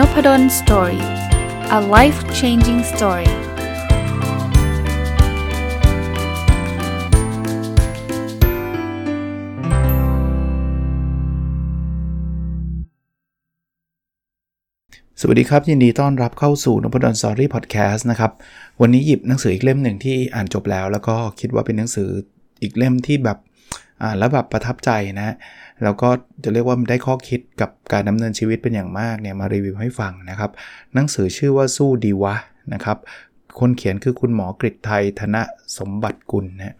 Nopadol Story a life changing story สวัสดีครับ ยินดีต้อนรับเข้าสู่นพดล Story Podcast นะครับ วันนี้หยิบหนังสืออีกเล่มหนึ่งที่อ่านจบแล้ว แล้วก็คิดว่าเป็นหนังสืออีกเล่มที่แบบอ่านแล้วแบบประทับใจนะ แล้วก็จะเรียกว่าได้ข้อคิดกับการดำเนินชีวิตเป็นอย่างมากเนี่ยมารีวิวให้ฟังนะครับหนังสือชื่อว่าสู้ดีวะนะครับคนเขียนคือคุณหมอกฤษไทยธนสมบัติกุลนะ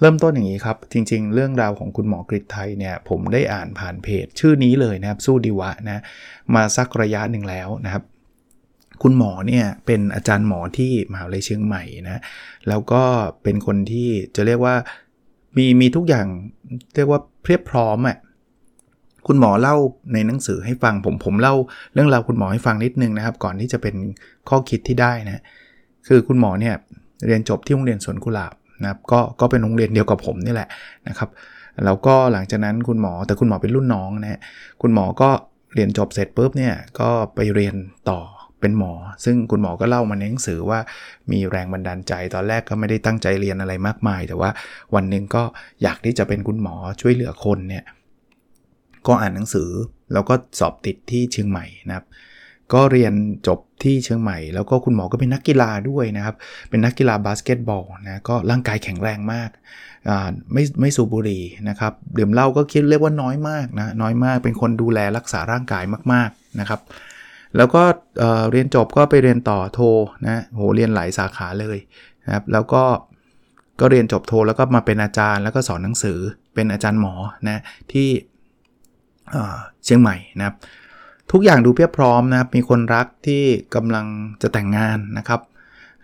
เริ่มต้นอย่างนี้ครับ จริงๆ เรื่องราวของคุณหมอกฤษไทยเนี่ยผมได้อ่านผ่านเพจ ชื่อนี้เลยนะครับสู้ดีวะนะมาสักระยะหนึ่งแล้วนะครับคุณหมอเนี่ยเป็นอาจารย์หมอที่มหาวิทยาลัยเชียงใหม่นะแล้วก็เป็นคนที่จะเรียกว่ามีมีทุกอย่างเรียกว่าเพียบพร้อมอะ่ะ คุณหมอเล่าในหนังสือให้ฟังผมผมเล่าเรื่องราวคุณหมอให้ฟังนิดนึงนะครับ ก่อนที่จะเป็นข้อคิดที่ได้นะคือคุณหมอเนี่ยเรียนจบที่โรงเรียนสวนกุหลาบนะครับก็ก็เป็นโรงเรียนเดียวกับผมนี่แหละนะครับแล้วก็หลังจากนั้นคุณหมอแต่คุณหมอเป็นรุ่นน้องนะฮะคุณหมอก็เรียนจบเสร็จปุ๊บเนี่ยก็ไปเรียนต่อเป็นหมอ ซึ่งคุณหมอก็เล่ามาในหนังสือว่ามีแรงบันดาลใจ ตอนแรกก็ไม่ได้ตั้งใจเรียนอะไรมากมาย แต่ว่าวันหนึ่งก็อยากที่จะเป็นคุณหมอช่วยเหลือคนเนี่ย ก็อ่านหนังสือ แล้วก็สอบติดที่เชียงใหม่นะครับ ก็เรียนจบที่เชียงใหม่ แล้วก็คุณหมอก็เป็นนักกีฬาด้วยนะครับ เป็นนักกีฬาบาสเกตบอลนะก็ร่างกายแข็งแรงมากไม่ไม่สูบบุหรี่นะครับดื่มเหล้าก็คิดเรียกว่าน้อยมากนะน้อยมากเป็นคนดูแลรักษาร่างกายมากๆนะครับ แล้วก็เรียนจบก็ไปเรียนต่อโทนะโหเรียนหลายสาขาเลยนะครับแล้วก็ก็เรียนจบโทแล้วก็มาเป็นอาจารย์แล้วก็สอนหนังสือเป็นอาจารย์หมอนะที่ เชียงใหม่นะครับ ทุกอย่างดูเพียบพร้อมนะครับ มีคนรักที่กำลังจะแต่งงานนะครับ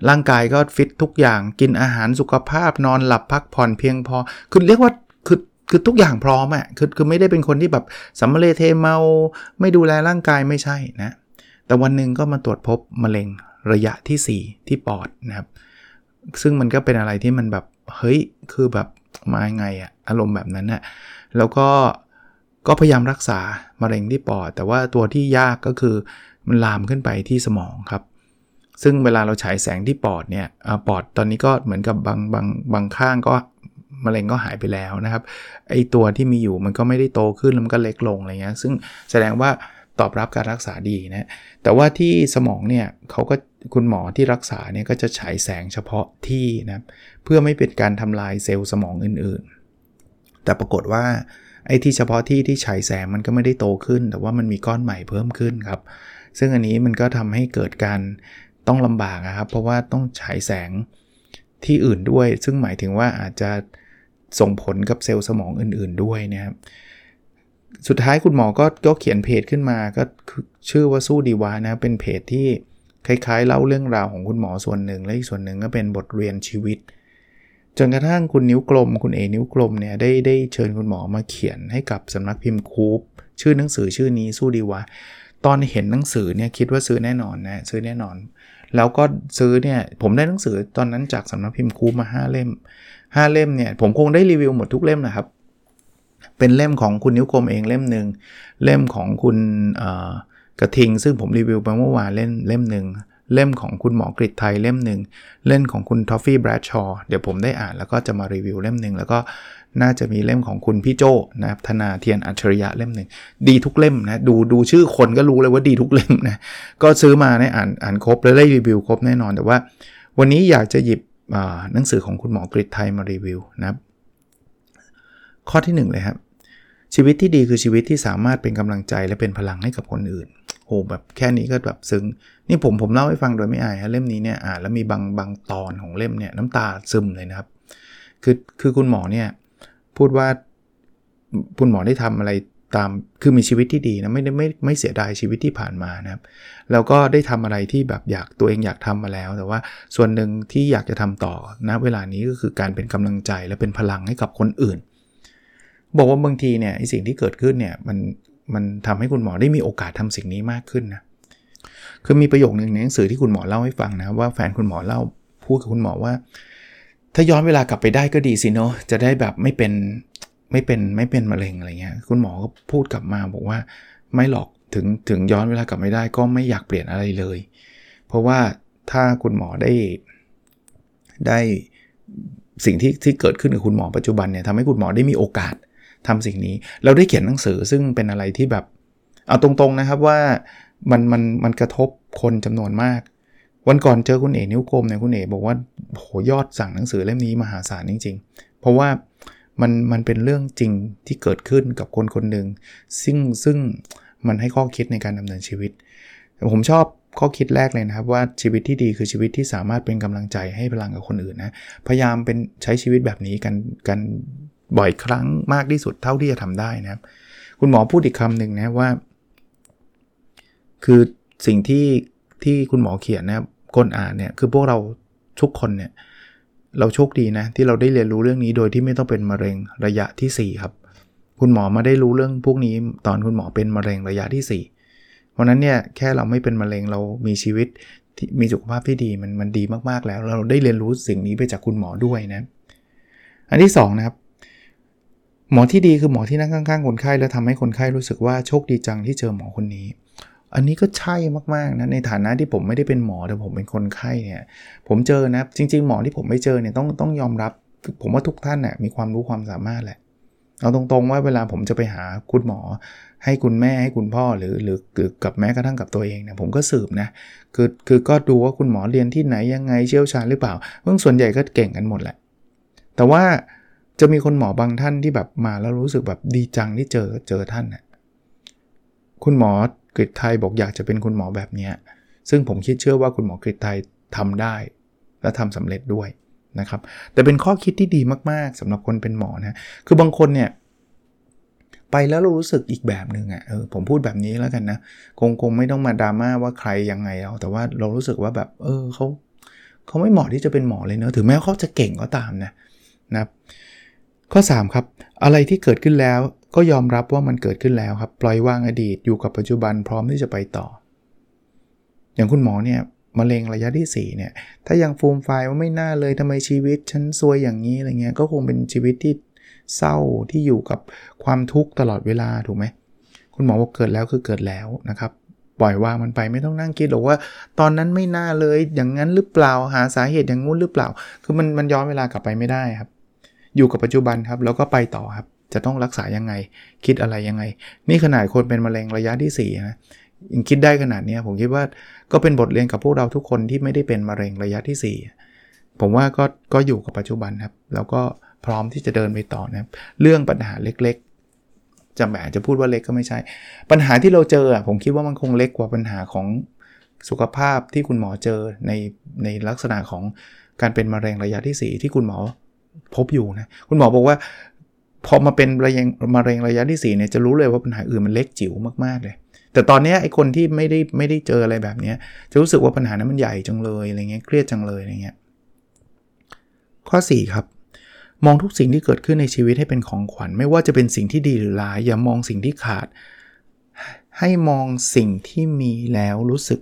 ร่างกายก็ฟิตทุกอย่างกินอาหารสุขภาพนอนหลับพักผ่อนเพียงพอ คือเรียกว่าคือคือทุกอย่างพร้อมอะ่ะคือคือไม่ได้เป็นคนที่แบบสัมเลเทเมา ไม่ดูแลร่างกายไม่ใช่นะ แต่วันหนึ่งก็มาตรวจพบมะเร็งระยะที่ 4 ที่ปอดนะครับ ซึ่งมันก็เป็นอะไรที่มันแบบเฮ้ยคือแบบมาไงอะอารมณ์แบบนั้นอะแล้วก็ ก็พยายามรักษามะเร็งที่ปอด แต่ว่าตัวที่ยากก็คือมันลามขึ้นไปที่สมองครับ ซึ่งเวลาเราฉายแสงที่ปอดเนี่ยปอดตอนนี้ก็เหมือนกับบางบางบางข้างก็มะเร็งก็หายไปแล้วนะครับไอตัวที่มีอยู่มันก็ไม่ได้โตขึ้นแล้วมันก็เล็กลงอะไรเงี้ยซึ่งแสดงว่าตอบรับการรักษาดีนะแต่ว่าที่สมองเนี่ยเขาก็คุณหมอที่รักษาเนี่ยก็จะฉายแสงเฉพาะที่นะเพื่อไม่เป็นการทำลายเซลล์สมองอื่นๆ แต่ปรากฏว่า ไอ้ที่เฉพาะที่ที่ฉายแสงมันก็ไม่ได้โตขึ้น แต่ว่ามันมีก้อนใหม่เพิ่มขึ้นครับ ซึ่งอันนี้มันก็ทำให้เกิดการต้องลำบากนะครับ เพราะว่าต้องฉายแสงที่อื่นด้วย ซึ่งหมายถึงว่าอาจจะส่งผลกับเซลล์สมองอื่น ๆด้วยนะครับสุดท้ายคุณหมอก็ก็เขียนเพจขึ้นมาก็ชื่อว่าสู้ดีวานะเป็นเพจที่คล้ายๆ เล่าเรื่องราวของคุณหมอส่วนหนึ่งและอีกส่วนหนึ่งก็เป็นบทเรียนชีวิต จนกระทั่งคุณนิ้วกลม คุณเอนิ้วกลมเนี่ยได้ได้เชิญคุณหมอมาเขียนให้กับสำนักพิมพ์คูปชื่อหนังสือชื่อนี้สู้ดีวะตอนเห็นหนังสือเนี่ยคิดว่าซื้อแน่นอนนะซื้อแน่นอน แล้วก็ซื้อเนี่ยผมได้หนังสือตอนนั้นจากสำนักพิมพ์ KOOB มา 5 เล่ม 5 เล่มเนี่ยผมคงได้รีวิวหมดทุกเล่มนะครับ เป็นเล่มของคุณนิ้วกลมเองเล่มหนึ่งเล่มของคุณกระทิง ซึ่งผมรีวิวไปเมื่อวานเล่มเล่มหนึ่ง เล่มของคุณหมอกฤตไทเล่มหนึ่งเล่มของคุณทอฟฟี่ Bradshaw เดี๋ยวผมได้อ่านแล้วก็จะมารีวิวเล่มหนึ่งแล้วก็น่าจะมีเล่มของคุณพี่โจนะครับธนาเทียนอัจฉริยะเล่มหนึ่งดีทุกเล่มนะดูดูชื่อคนก็รู้เลยว่าดีทุกเล่มนะก็ซื้อมาในอ่านอ่านครบแล้วได้รีวิวครบแน่นอนแต่ว่า วันนี้อยากจะหยิบหนังสือของคุณหมอกริไทยมารีวิวนะครับ ข้อที่ 1 เลยครับ ชีวิตที่ดีคือชีวิตที่สามารถเป็นกำลังใจและเป็นพลังให้กับคนอื่นโอ้แบบแค่นี้ก็แบบซึ้งนี่ผมผมเล่าให้ฟังโดยไม่อายฮะเล่มนี้เนี่ยอ่านแล้วมีบางบางตอนของเล่มเนี่ยน้ำตาซึมเลยนะครับ คือคือคุณหมอเนี่ยพูดว่าคุณหมอได้ทำอะไรตามคือมีชีวิตที่ดีนะไม่ได้ไม่ไม่เสียดายชีวิตที่ผ่านมานะครับ แล้วก็ได้ทำอะไรที่แบบอยากตัวเองอยากทำมาแล้ว แต่ว่าส่วนหนึ่งที่อยากจะทำต่อนะเวลานี้ก็คือการเป็นกำลังใจและเป็นพลังให้กับคนอื่น บอกว่าบางทีเนี่ยไอสิ่งที่เกิดขึ้นเนี่ยมันมันทำให้คุณหมอได้มีโอกาสทำสิ่งนี้มากขึ้นนะคือมีประโยคหนึ่งในหนังสือที่คุณหมอเล่าให้ฟังนะว่าแฟนคุณหมอเล่าพูดกับคุณหมอว่า ถ้าย้อนเวลากลับไปได้ก็ดีสิเนาะจะได้แบบไม่เป็นไม่เป็นไม่เป็นมะเร็งอะไรเงี้ยคุณหมอก็พูดกลับมาบอกว่าไม่หรอกถึงถึงย้อนเวลากลับไม่ได้ก็ไม่อยากเปลี่ยนอะไรเลย เพราะว่าถ้าคุณหมอได้ได้สิ่งที่ที่เกิดขึ้นกับคุณหมอปัจจุบันเนี่ยทำให้คุณหมอได้มีโอกาส ทำสิ่งนี้ เราได้เขียนหนังสือซึ่งเป็นอะไรที่แบบเอาตรงๆนะครับว่ามันมันมันกระทบคนจำนวนมาก วันก่อนเจอคุณเอ๋นิ้วกลมเนี่ยคุณเอ๋บอกว่าโหยอดสั่งหนังสือเล่มนี้มหาศาลจริง ๆ เพราะว่ามันมันเป็นเรื่องจริงที่เกิดขึ้นกับคนคนหนึ่งซึ่งซึ่งมันให้ข้อคิดในการดำเนินชีวิต ผมชอบข้อคิดแรกเลยนะครับว่าชีวิตที่ดีคือชีวิตที่สามารถเป็นกำลังใจให้พลังกับคนอื่นนะพยายามเป็นใช้ชีวิตแบบนี้กันกัน บ่อยครั้งมากที่สุดเท่าที่จะทำได้นะครับ คุณหมอพูดอีกคำหนึ่งนะว่า คือสิ่งที่ที่คุณหมอเขียนนะคนอ่านเนี่ยคือพวกเราทุกคนเนี่ย เราโชคดีนะ ที่เราได้เรียนรู้เรื่องนี้โดยที่ไม่ต้องเป็นมะเร็งระยะที่ 4 ครับ คุณหมอมาได้รู้เรื่องพวกนี้ตอนคุณหมอเป็นมะเร็งระยะที่ 4 เพราะนั้นเนี่ยแค่เราไม่เป็นมะเร็งเรามีชีวิตที่มีสุขภาพที่ดีมันมันดีมากๆแล้ว เราได้เรียนรู้สิ่งนี้ไปจากคุณหมอด้วยนะ อันที่2นะครับ หมอที่ดีคือหมอที่นั่งข้างๆคนไข้แล้วทำให้คนไข้รู้สึกว่าโชคดีจังที่เจอหมอคนนี้ อันนี้ก็ใช่มากๆนะในฐานะที่ผมไม่ได้เป็นหมอแต่ผมเป็นคนไข้เนี่ยผมเจอนะจริง ๆ หมอที่ผมไม่เจอเนี่ยต้องต้องยอมรับ ผมว่าทุกท่านน่ยมีความรู้ความสามารถแหละเอาตรงๆว่าเวลาผมจะไปหาคุณหมอ ให้คุณแม่ให้คุณพ่อหรือหรือกับแม้กระทั่งกับตัวเองเนี่ยผมก็สืบนะคือคือก็ดูว่าคุณหมอเรียนที่ไหนยังไงเชี่ยวชาญหรือเปล่าเมื่องส่วนใหญ่ก็เก่งกันหมดแหละ แต่ว่า จะมีคนหมอบางท่านที่แบบมาแล้วรู้สึกแบบดีจังที่เจอเจอท่านนะ่ะคุณหมอกฤษไทยบอกอยากจะเป็นคุณหมอแบบนี้ซึ่งผมคิดเชื่อว่าคุณหมอกฤษไทยทำได้ และทำสำเร็จด้วยนะครับ แต่เป็นข้อคิดที่ดีมาก ๆสำหรับคนเป็นหมอนะคือบางคนเนี่ยไปแล้วเรารู้สึกอีกแบบหนึ่งอะ่ะเออผมพูดแบบนี้แล้วกันนะคงคงไม่ต้องมาดราม่าว่าใครยังไงเราแต่ว่าเรารู้สึกว่าแบบเออเขาเขาไม่เหมาะที่จะเป็นหมอเลยเนอะถึงแม้เขาจะเก่งก็ตามนะนะครับ ข้อ 3 ครับ อะไรที่เกิดขึ้นแล้วก็ยอมรับว่ามันเกิดขึ้นแล้วครับ ปล่อยวางอดีตอยู่กับปัจจุบันพร้อมที่จะไปต่อ อย่างคุณหมอเนี่ยมะเร็งระยะที่4เนี่ยถ้ายังฟูมไฟว่าไม่น่าเลยทำไมชีวิตฉันซวยอย่างนี้อะไรเงี้ยก็คงเป็นชีวิตที่เศร้าที่อยู่กับความทุกข์ตลอดเวลาถูกไหมคุณหมอบอกเกิดแล้วคือเกิดแล้วนะครับ ปล่อยวางมันไปไม่ต้องนั่งคิดหรอกว่า ตอนนั้นไม่น่าเลยอย่างนั้นหรือเปล่าหาสาเหตุอย่างงู้นหรือเปล่า คือมันมันย้อนเวลากลับไปไม่ได้ครับ อยู่กับปัจจุบันครับแล้วก็ไปต่อครับ จะต้องรักษายังไง คิดอะไรยังไง นี่ขนาดคนเป็นมะเร็งระยะที่4นะยังคิดได้ขนาดนี้ผมคิดว่าก็เป็นบทเรียนกับพวกเราทุกคนที่ไม่ได้เป็นมะเร็งระยะที่ 4 ผมว่าก็ก็อยู่กับปัจจุบันครับ แล้วก็พร้อมที่จะเดินไปต่อนะเรื่องปัญหาเล็กๆจะแหมจะพูดว่าเล็กก็ไม่ใช่ ปัญหาที่เราเจอผมคิดว่ามันคงเล็กกว่าปัญหาของสุขภาพที่คุณหมอเจอในในลักษณะของการเป็นมะเร็งระยะที่ 4 ที่คุณหมอ พบอยู่นะคุณหมอบอกว่า พอมาเป็นมะเร็งมะเร็งระยะที่4เนี่ยจะรู้เลยว่าปัญหาอื่นมันเล็กจิ๋วมากๆเลย แต่ตอนนี้ไอ้คนที่ไม่ได้ไม่ได้เจออะไรแบบนี้จะรู้สึกว่าปัญหานั้นมันใหญ่จังเลยอะไรเงี้ยเครียดจังเลยอะไรเงี้ยข้อ 4 ครับ มองทุกสิ่งที่เกิดขึ้นในชีวิตให้เป็นของขวัญ ไม่ว่าจะเป็นสิ่งที่ดีหรือร้าย อย่ามองสิ่งที่ขาด ให้มองสิ่งที่มีแล้วรู้สึก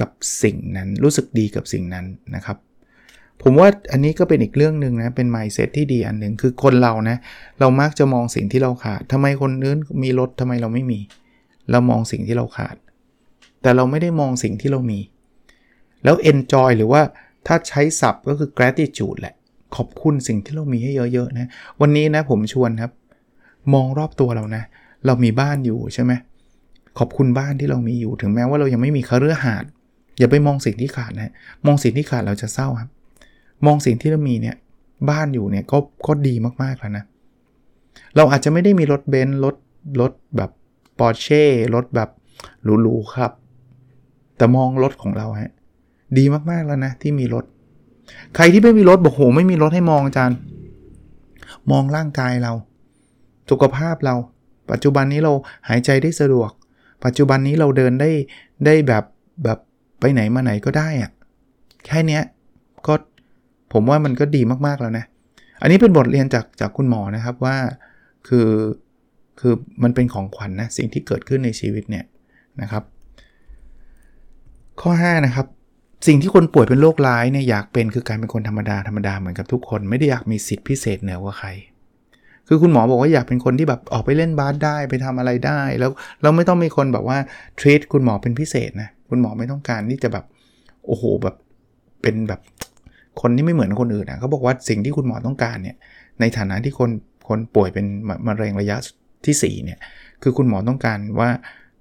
กับสิ่งนั้น รู้สึกดีกับสิ่งนั้นนะครับ ผมว่าอันนี้ก็เป็นอีกเรื่องหนึ่งนะ เป็น mindset ที่ดีอันหนึ่งคือคนเรานะ เรามักจะมองสิ่งที่เราขาดทำไมคนอื่นมีรถทำไมเราไม่มี เรามองสิ่งที่เราขาด แต่เราไม่ได้มองสิ่งที่เรามี แล้ว enjoy หรือว่าถ้าใช้ศัพท์ก็คือ gratitude แหละ ขอบคุณสิ่งที่เรามีให้เยอะๆนะ วันนี้นะผมชวนครับ มองรอบตัวเรานะ เรามีบ้านอยู่ใช่ไหมขอบคุณบ้านที่เรามีอยู่ถึงแม้ว่าเรายังไม่มีคาเรือหาดอย่าไปมองสิ่งที่ขาดนะ มองสิ่งที่ขาดเราจะเศร้าครับ มองสิ่งที่เรามีเนี่ยบ้านอยู่เนี่ยก็ก็ดีมากๆแล้วนะ เราอาจจะไม่ได้มีรถเบนซ์รถรถแบบปอร์เช่รถแบบหรูๆครับ แต่มองรถของเราฮะดีมากๆแล้วนะที่มีรถ ใครที่ไม่มีรถบอกโหไม่มีรถให้มองอาจารย์ มองร่างกายเรา สุขภาพเรา ปัจจุบันนี้เราหายใจได้สะดวก ปัจจุบันนี้เราเดินได้ได้แบบแบบไปไหนมาไหนก็ได้อะแค่นี้ก็ ผมว่ามันก็ดีมากๆแล้วนะ อันนี้เป็นบทเรียนจากจากคุณหมอนะครับว่าคือคือมันเป็นของขวัญนนะสิ่งที่เกิดขึ้นในชีวิตเนี่ยนะครับ ข้อ 5 นะครับ สิ่งที่คนป่วยเป็นโรคร้ายเนี่ยอยากเป็นคือการเป็นคนธรรมดาธรรมดาเหมือนกับทุกคน ไม่ได้อยากมีสิทธิพิเศษเหนือกว่าใคร คือคุณหมอบอกว่าอยากเป็นคนที่แบบออกไปเล่นบาสได้ไปทำอะไรได้ แล้วเราไม่ต้องมีคนแบบว่าทรีตคุณหมอเป็นพิเศษนะคุณหมอไม่ต้องการที่จะแบบโอ้โหแบบเป็นแบบ คนที่ไม่เหมือนคนอื่นนะเขาบอกว่าสิ่งที่คุณหมอต้องการเนี่ยในฐานะที่คนคนป่วยเป็นมะเร็งระยะที่4เนี่ยคือคุณหมอต้องการว่า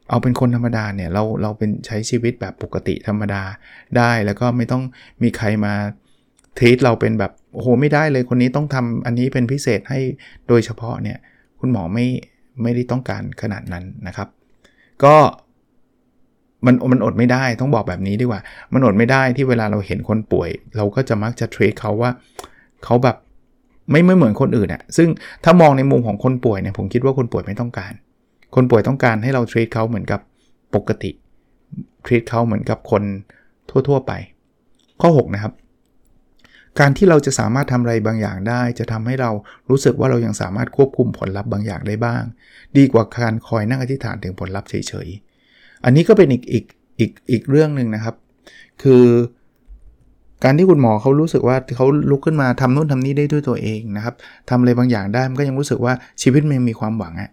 เอาเป็นคนธรรมดาเนี่ยเราเราเป็นใช้ชีวิตแบบปกติธรรมดาได้แล้วก็ไม่ต้องมีใครมาทีตเราเป็นแบบโอ้โหไม่ได้เลยคนนี้ต้องทำอันนี้เป็นพิเศษให้โดยเฉพาะเนี่ยคุณหมอไม่ไม่ได้ต้องการขนาดนั้นนะครับ ก็ มันมันอดไม่ได้ต้องบอกแบบนี้ดีกว่า มันอดไม่ได้ที่เวลาเราเห็นคนป่วย เราก็จะมักจะเทรดเขาว่าเขาแบบไม่ไม่เหมือนคนอื่นอะซึ่งถ้ามองในมุมของคนป่วยเนี่ยผมคิดว่าคนป่วยไม่ต้องการ คนป่วยต้องการให้เราเทรดเขาเหมือนกับปกติเทรดเขาเหมือนกับคนทั่ว ๆ ไป ข้อ 6 นะครับ การที่เราจะสามารถทำอะไรบางอย่างได้ จะทำให้เรารู้สึกว่าเรายังสามารถควบคุมผลลัพธ์บางอย่างได้บ้าง ดีกว่าการคอยนั่งอธิษฐานถึงผลลัพธ์เฉยๆ อันนี้ก็เป็นอีกอีกอีกอีกเรื่องหนึ่งนะครับ คือการที่คุณหมอเขารู้สึกว่าเขาลุกขึ้นมาทำนู่นทำนี่ได้ด้วยตัวเองนะครับทำอะไรบางอย่างได้มันก็ยังรู้สึกว่าชีวิตมันมีความหวังอะ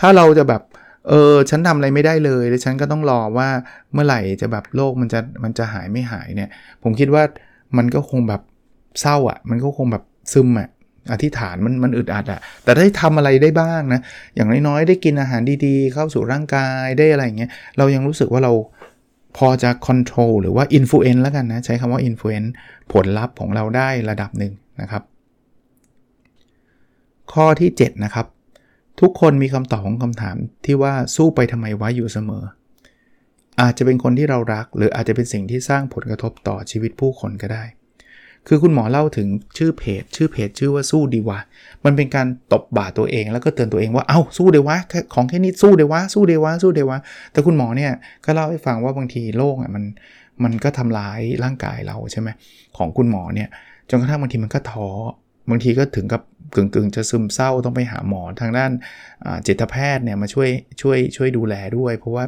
ถ้าเราจะแบบเออฉันทำอะไรไม่ได้เลยแล้วฉันก็ต้องรอว่าเมื่อไหร่จะแบบโรคมันจะมันจะหายไม่หายเนี่ย ผมคิดว่ามันก็คงแบบเศร้าอะ่ะ มันก็คงแบบซึมอะ่ะ อธิษฐานมันมันอึดอัดอะ่ะแต่ได้ทำอะไรได้บ้างนะ อย่างน้อยๆ ได้กินอาหารดีๆ เข้าสู่ร่างกายได้อะไรเงี้ย เรายังรู้สึกว่าเราพอจะ control หรือว่า influence แล้วกันนะ ใช้คำว่า influence ผลลัพธ์ของเราได้ระดับหนึ่งนะครับ ข้อที่ 7 นะครับ ทุกคนมีคำตอบของคำถามที่ว่าสู้ไปทำไมวะอยู่เสมอ อาจจะเป็นคนที่เรารัก หรืออาจจะเป็นสิ่งที่สร้างผลกระทบต่อชีวิตผู้คนก็ได้ คือคุณหมอเล่าถึงชื่อเพจ ชื่อเพจชื่อว่าสู้ดีวะ มันเป็นการตบบ่าตัวเองแล้วก็เตือนตัวเองว่า เอา้าสู้เดวะ ของแค่นี้สู้เดวะ สู้เดวะ สู้เดวะ แต่คุณหมอเนี่ยก็เล่าให้ฟังว่าบางทีโรคอะมันมันก็ทำร้ายร่างกายเราใช่ไหมของคุณหมอเนี่ยจนกระทั่งบางทีมันก็ท้อบางทีก็ถึงกับกึ่งกึ่งจะซึมเศร้าต้องไปหาหมอทางด้านจิตแพทย์เนี่ยมาช่วยช่วยช่วยดูแลด้วย เพราะว่า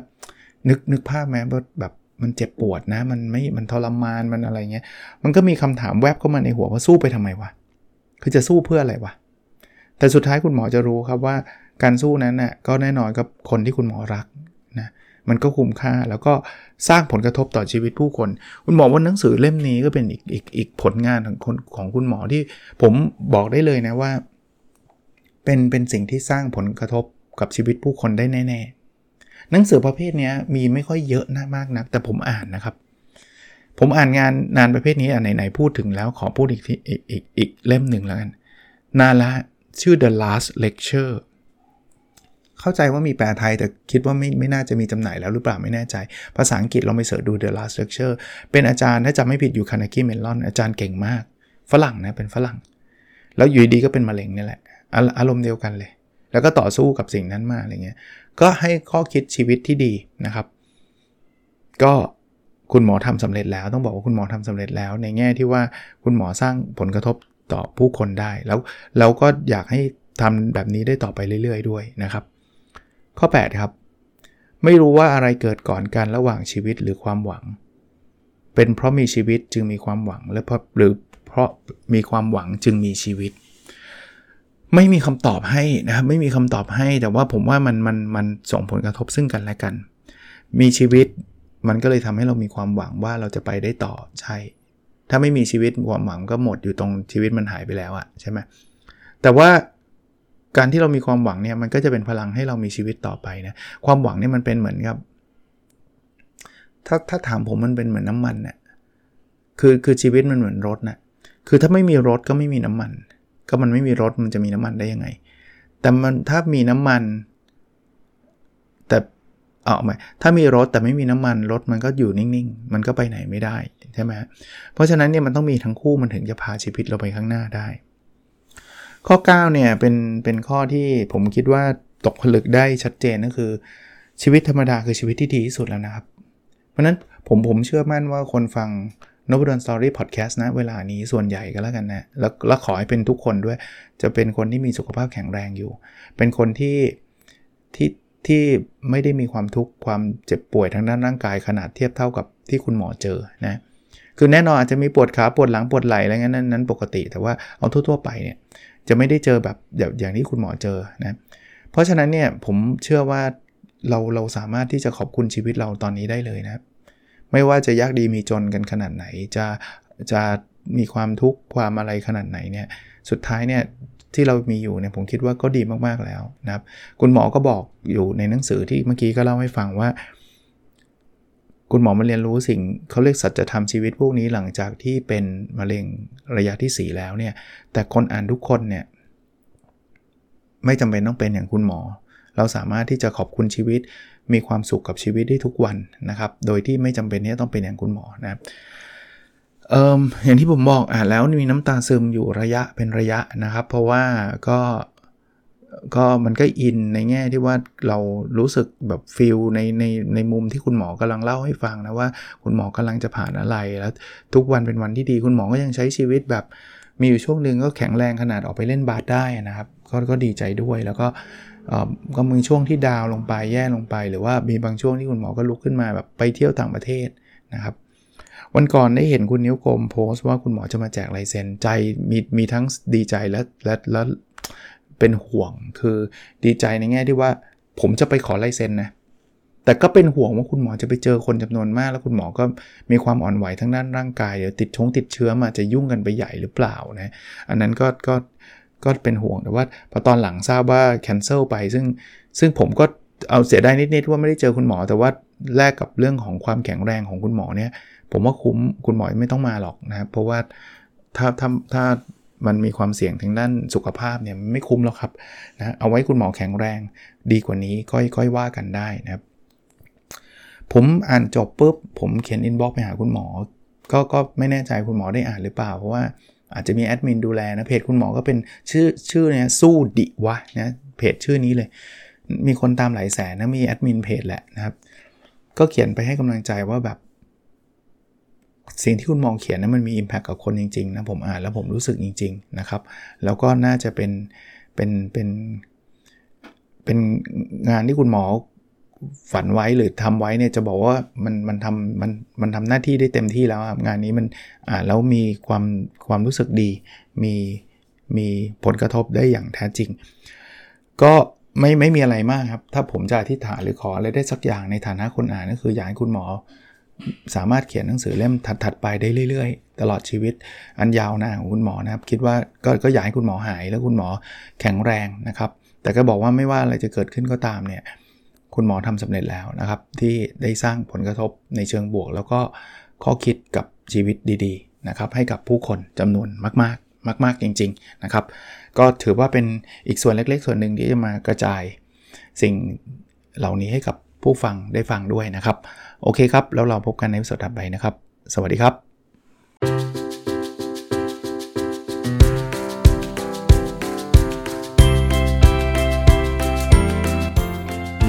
นึกนึกภาพแม้แบบ มันเจ็บปวดนะ มันไม่มันทรมานมันอะไรเงี้ยมันก็มีคำถามแวบเข้ามาในหัวว่าสู้ไปทำไมวะคือจะสู้เพื่ออะไรวะแต่สุดท้ายคุณหมอจะรู้ครับว่าการสู้นั้นน่ะก็แน่นอนกับคนที่คุณหมอรักนะมันก็คุ้มค่าแล้วก็สร้างผลกระทบต่อชีวิตผู้คน คุณหมอว่าหนังสือเล่มนี้ก็เป็นอีกอีกอีกผลงานของคนของคุณหมอที่ผมบอกได้เลยนะว่า เป็นเป็นสิ่งที่สร้างผลกระทบกับชีวิตผู้คนได้แน่ ๆ หนังสือประเภทนี้มีไม่ค่อยเยอะนะมากนะแต่ผมอ่านนะครับ ผมอ่านงานนานประเภทนี้อ่านไหนๆพูดถึงแล้วขอพูดอีกทีอีกอีกอีกเล่มหนึ่งแล้วกันนานละชื่อ The Last Lecture เข้าใจว่ามีแปลไทยแต่คิดว่าไม่ไม่น่าจะมีจำหน่ายแล้วหรือเปล่าไม่แน่ใจ ภาษาอังกฤษเราไปเสิร์ชดู The Last Lecture เป็นอาจารย์ถ้าจำไม่ผิดอยู่คานากิเมลอนอาจารย์เก่งมาก ฝรั่งนะเป็นฝรั่ง แล้วอยู่ดีก็เป็นมะเร็งนี่แหละ อารมณ์เดียวกันเลย แล้วก็ต่อสู้กับสิ่งนั้นมาอะไรเงี้ยก็ให้ข้อคิดชีวิตที่ดีนะครับ ก็คุณหมอทำสำเร็จแล้วต้องบอกว่าคุณหมอทำสำเร็จแล้ว ในแง่ที่ว่าคุณหมอสร้างผลกระทบต่อผู้คนได้แล้วเราก็อยากให้ทำแบบนี้ได้ต่อไปเรื่อย ๆ ด้วยนะครับ ข้อ 8 ครับ ไม่รู้ว่าอะไรเกิดก่อนกันระหว่างชีวิตหรือความหวัง เป็นเพราะมีชีวิตจึงมีความหวังและเพราะหรือเพราะมีความหวังจึงมีชีวิต ไม่มีคำตอบให้นะครับไม่มีคำตอบให้แต่ว่าผมว่ามันมันมันส่งผลกระทบซึ่งกันและกัน มีชีวิตมันก็เลยทำให้เรามีความหวังว่าเราจะไปได้ต่อใช่ ถ้าไม่มีชีวิตความหวังก็หมดอยู่ตรงชีวิตมันหายไปแล้วอะใช่ไหมแต่ว่าการที่เรามีความหวังเนี่ยมันก็จะเป็นพลังให้เรามีชีวิตต่อไปนะความหวังเนี่ยมันเป็นเหมือนกับ ถ้าถ้าถามผมมันเป็นเหมือนน้ามันเนะี่ยคือคือชีวิตมันเหมือนรถนะคือถ้าไม่มีรถก็ไม่มีน้ำมัน ก็มันไม่มีรถมันจะมีน้ำมันได้ยังไง แต่มันถ้ามีน้ำมัน แต่เอาไหมถ้ามีรถแต่ไม่มีน้ำมันรถมันก็อยู่นิ่งๆ มันก็ไปไหนไม่ได้ใช่ไหมเพราะฉะนั้นเนี่ยมันต้องมีทั้งคู่มันถึงจะพาชีวิตเราไปข้างหน้าได้ ข้อ9เนี่ยเป็นเป็นข้อที่ผมคิดว่าตกผลึกได้ชัดเจนก็คือ ชีวิตธรรมดาคือชีวิตที่ดีที่สุดแล้วนะครับ เพราะนั้นผมผมเชื่อมั่นว่าคนฟัง นบดอนสตอรี่พอดแคสต์นะเวลานี้ส่วนใหญ่ก็แล้วกันนะแล้วแล้วขอให้เป็นทุกคนด้วย จะเป็นคนที่มีสุขภาพแข็งแรงอยู่ เป็นคนที่ที่ที่ไม่ได้มีความทุกข์ความเจ็บป่วยทางด้านร่างกายขนาดเทียบเท่ากับที่คุณหมอเจอนะคือแน่นอนอาจจะมีปวดขาปวดหลังปวดไหล่อะไรเงี้ยนั้นนั้นปกติ แต่ว่าเอาทั่วๆไปเนี่ยจะไม่ได้เจอแบบอย่างที่คุณหมอเจอนะเพราะฉะนั้นเนี่ยผมเชื่อว่าเราเราสามารถที่จะขอบคุณชีวิตเราตอนนี้ได้เลยนะครับ ไม่ว่าจะยากดีมีจนกันขนาดไหน จะจะมีความทุกข์ความอะไรขนาดไหนเนี่ยสุดท้ายเนี่ยที่เรามีอยู่เนี่ยผมคิดว่าก็ดีมากๆแล้วนะครับคุณหมอก็บอกอยู่ในหนังสือที่เมื่อกี้ก็เล่าให้ฟังว่า คุณหมอมาเรียนรู้สิ่งเขาเรียกสัจธรรมชีวิตพวกนี้หลังจากที่เป็นมะเร็งระยะที่ 4 แล้วเนี่ยแต่คนอ่านทุกคนเนี่ยไม่จำเป็นต้องเป็นอย่างคุณหมอ เราสามารถที่จะขอบคุณชีวิต มีความสุขกับชีวิตได้ทุกวันนะครับ โดยที่ไม่จำเป็นที่ต้องเป็นอย่างคุณหมอนะครับเอ่ออย่างที่ผมบอกอ่านแล้วมีน้ำตาซึมอยู่ระยะเป็นระยะนะครับ เพราะว่าก็ก็มันก็อินในแง่ที่ว่าเรารู้สึกแบบฟิลในในในมุมที่คุณหมอกำลังเล่าให้ฟังนะว่าคุณหมอกำลังจะผ่านอะไรแล้ว ทุกวันเป็นวันที่ดีคุณหมอก็ยังใช้ชีวิตแบบมีอยู่ช่วงหนึ่งก็แข็งแรงขนาดออกไปเล่นบาสได้นะครับ ก็ก็ดีใจด้วยแล้วก็ ก็มีช่วงที่ดาวลงไปแย่ลงไป หรือว่ามีบางช่วงที่คุณหมอก็ลุกขึ้นมาแบบไปเที่ยวต่างประเทศนะครับวันก่อนได้เห็นคุณนิ้วกลมโพสต์ว่าคุณหมอจะมาแจกลายเซ็นใจมีมีทั้งดีใจและและและเป็นห่วงคือดีใจในแง่ที่ว่าผมจะไปขอลายเซ็นนะแต่ก็เป็นห่วงว่าคุณหมอจะไปเจอคนจำนวนมาก แล้วคุณหมอก็มีความอ่อนไหวทั้งด้านร่างกายเดี๋ยวติดชงติดเชื้อมาจะยุ่งกันไปใหญ่หรือเปล่านะอันนั้นก็ก็ ก็เป็นห่วงแต่ว่าพอตอนหลังทราบว่าแคนเซิลไป ซึ่งซึ่งผมก็เอาเสียดายนิดๆว่าไม่ได้เจอคุณหมอ แต่ว่าแลกกับเรื่องของความแข็งแรงของคุณหมอเนี่ย ผมว่าคุ้มคุณหมอไม่ต้องมาหรอกนะครับเพราะว่าถ้าถ้าถ้ามันมีความเสี่ยงทางด้านสุขภาพเนี่ยไม่คุ้มแล้วครับนะเอาไว้คุณหมอแข็งแรงดีกว่านี้ค่อยค่อยว่ากันได้นะครับผมอ่านจบปุ๊บผมเขียน inbox ไปหาคุณหมอ ก็ก็ไม่แน่ใจคุณหมอได้อ่านหรือเปล่า เพราะว่า อาจจะมีแอดมินดูแลนะเพจคุณหมอก็เป็นชื่อชื่อเนี่ยสู้ดิวะนะเพจชื่อนี้เลย มีคนตามหลายแสนนะมีแอดมินเพจแหละนะครับ ก็เขียนไปให้กำลังใจว่าแบบ สิ่งที่คุณมองเขียนนะั้นมันมี Impact กับคนจริงๆนะผมอ่านแล้วผมรู้สึกจริง ๆนะครับ แล้วก็น่าจะเป็นเป็นเป็นเป็นงานที่คุณหมอ ฝันไว้หรือทำไว้เนี่ยจะบอกว่ามันมันทำมันมันทำหน้าที่ได้เต็มที่แล้วครับงานนี้มันอ่านแล้วมีความความรู้สึกดี มีมีผลกระทบได้อย่างแท้จริง ก็ไม่ไม่มีอะไรมากครับ ถ้าผมจะอธิษฐานหรือขออะไรได้สักอย่างในฐานะคนอ่านก็คืออยากให้คุณหมอ สามารถเขียนหนังสือเล่มถัด ๆ ไปได้เรื่อย ๆ ตลอดชีวิตอันยาวน้าของคุณหมอนะครับ คิดว่าก็ก็อยากให้คุณหมอหายแล้วคุณหมอแข็งแรงนะครับ แต่ก็บอกว่าไม่ว่าอะไรจะเกิดขึ้นก็ตามเนี่ย คุณหมอทำสำเร็จแล้วนะครับ ที่ได้สร้างผลกระทบในเชิงบวก แล้วก็ข้อคิดกับชีวิตดีๆนะครับให้กับผู้คนจำนวนมากๆ มาก ๆจริง ๆนะครับ ก็ถือว่าเป็นอีกส่วนเล็กๆ ส่วนหนึ่งที่จะมากระจายสิ่งเหล่านี้ให้กับผู้ฟังได้ฟังด้วยนะครับ โอเคครับ แล้วเราพบกันในวิดีโอถัดไปนะครับ สวัสดีครับ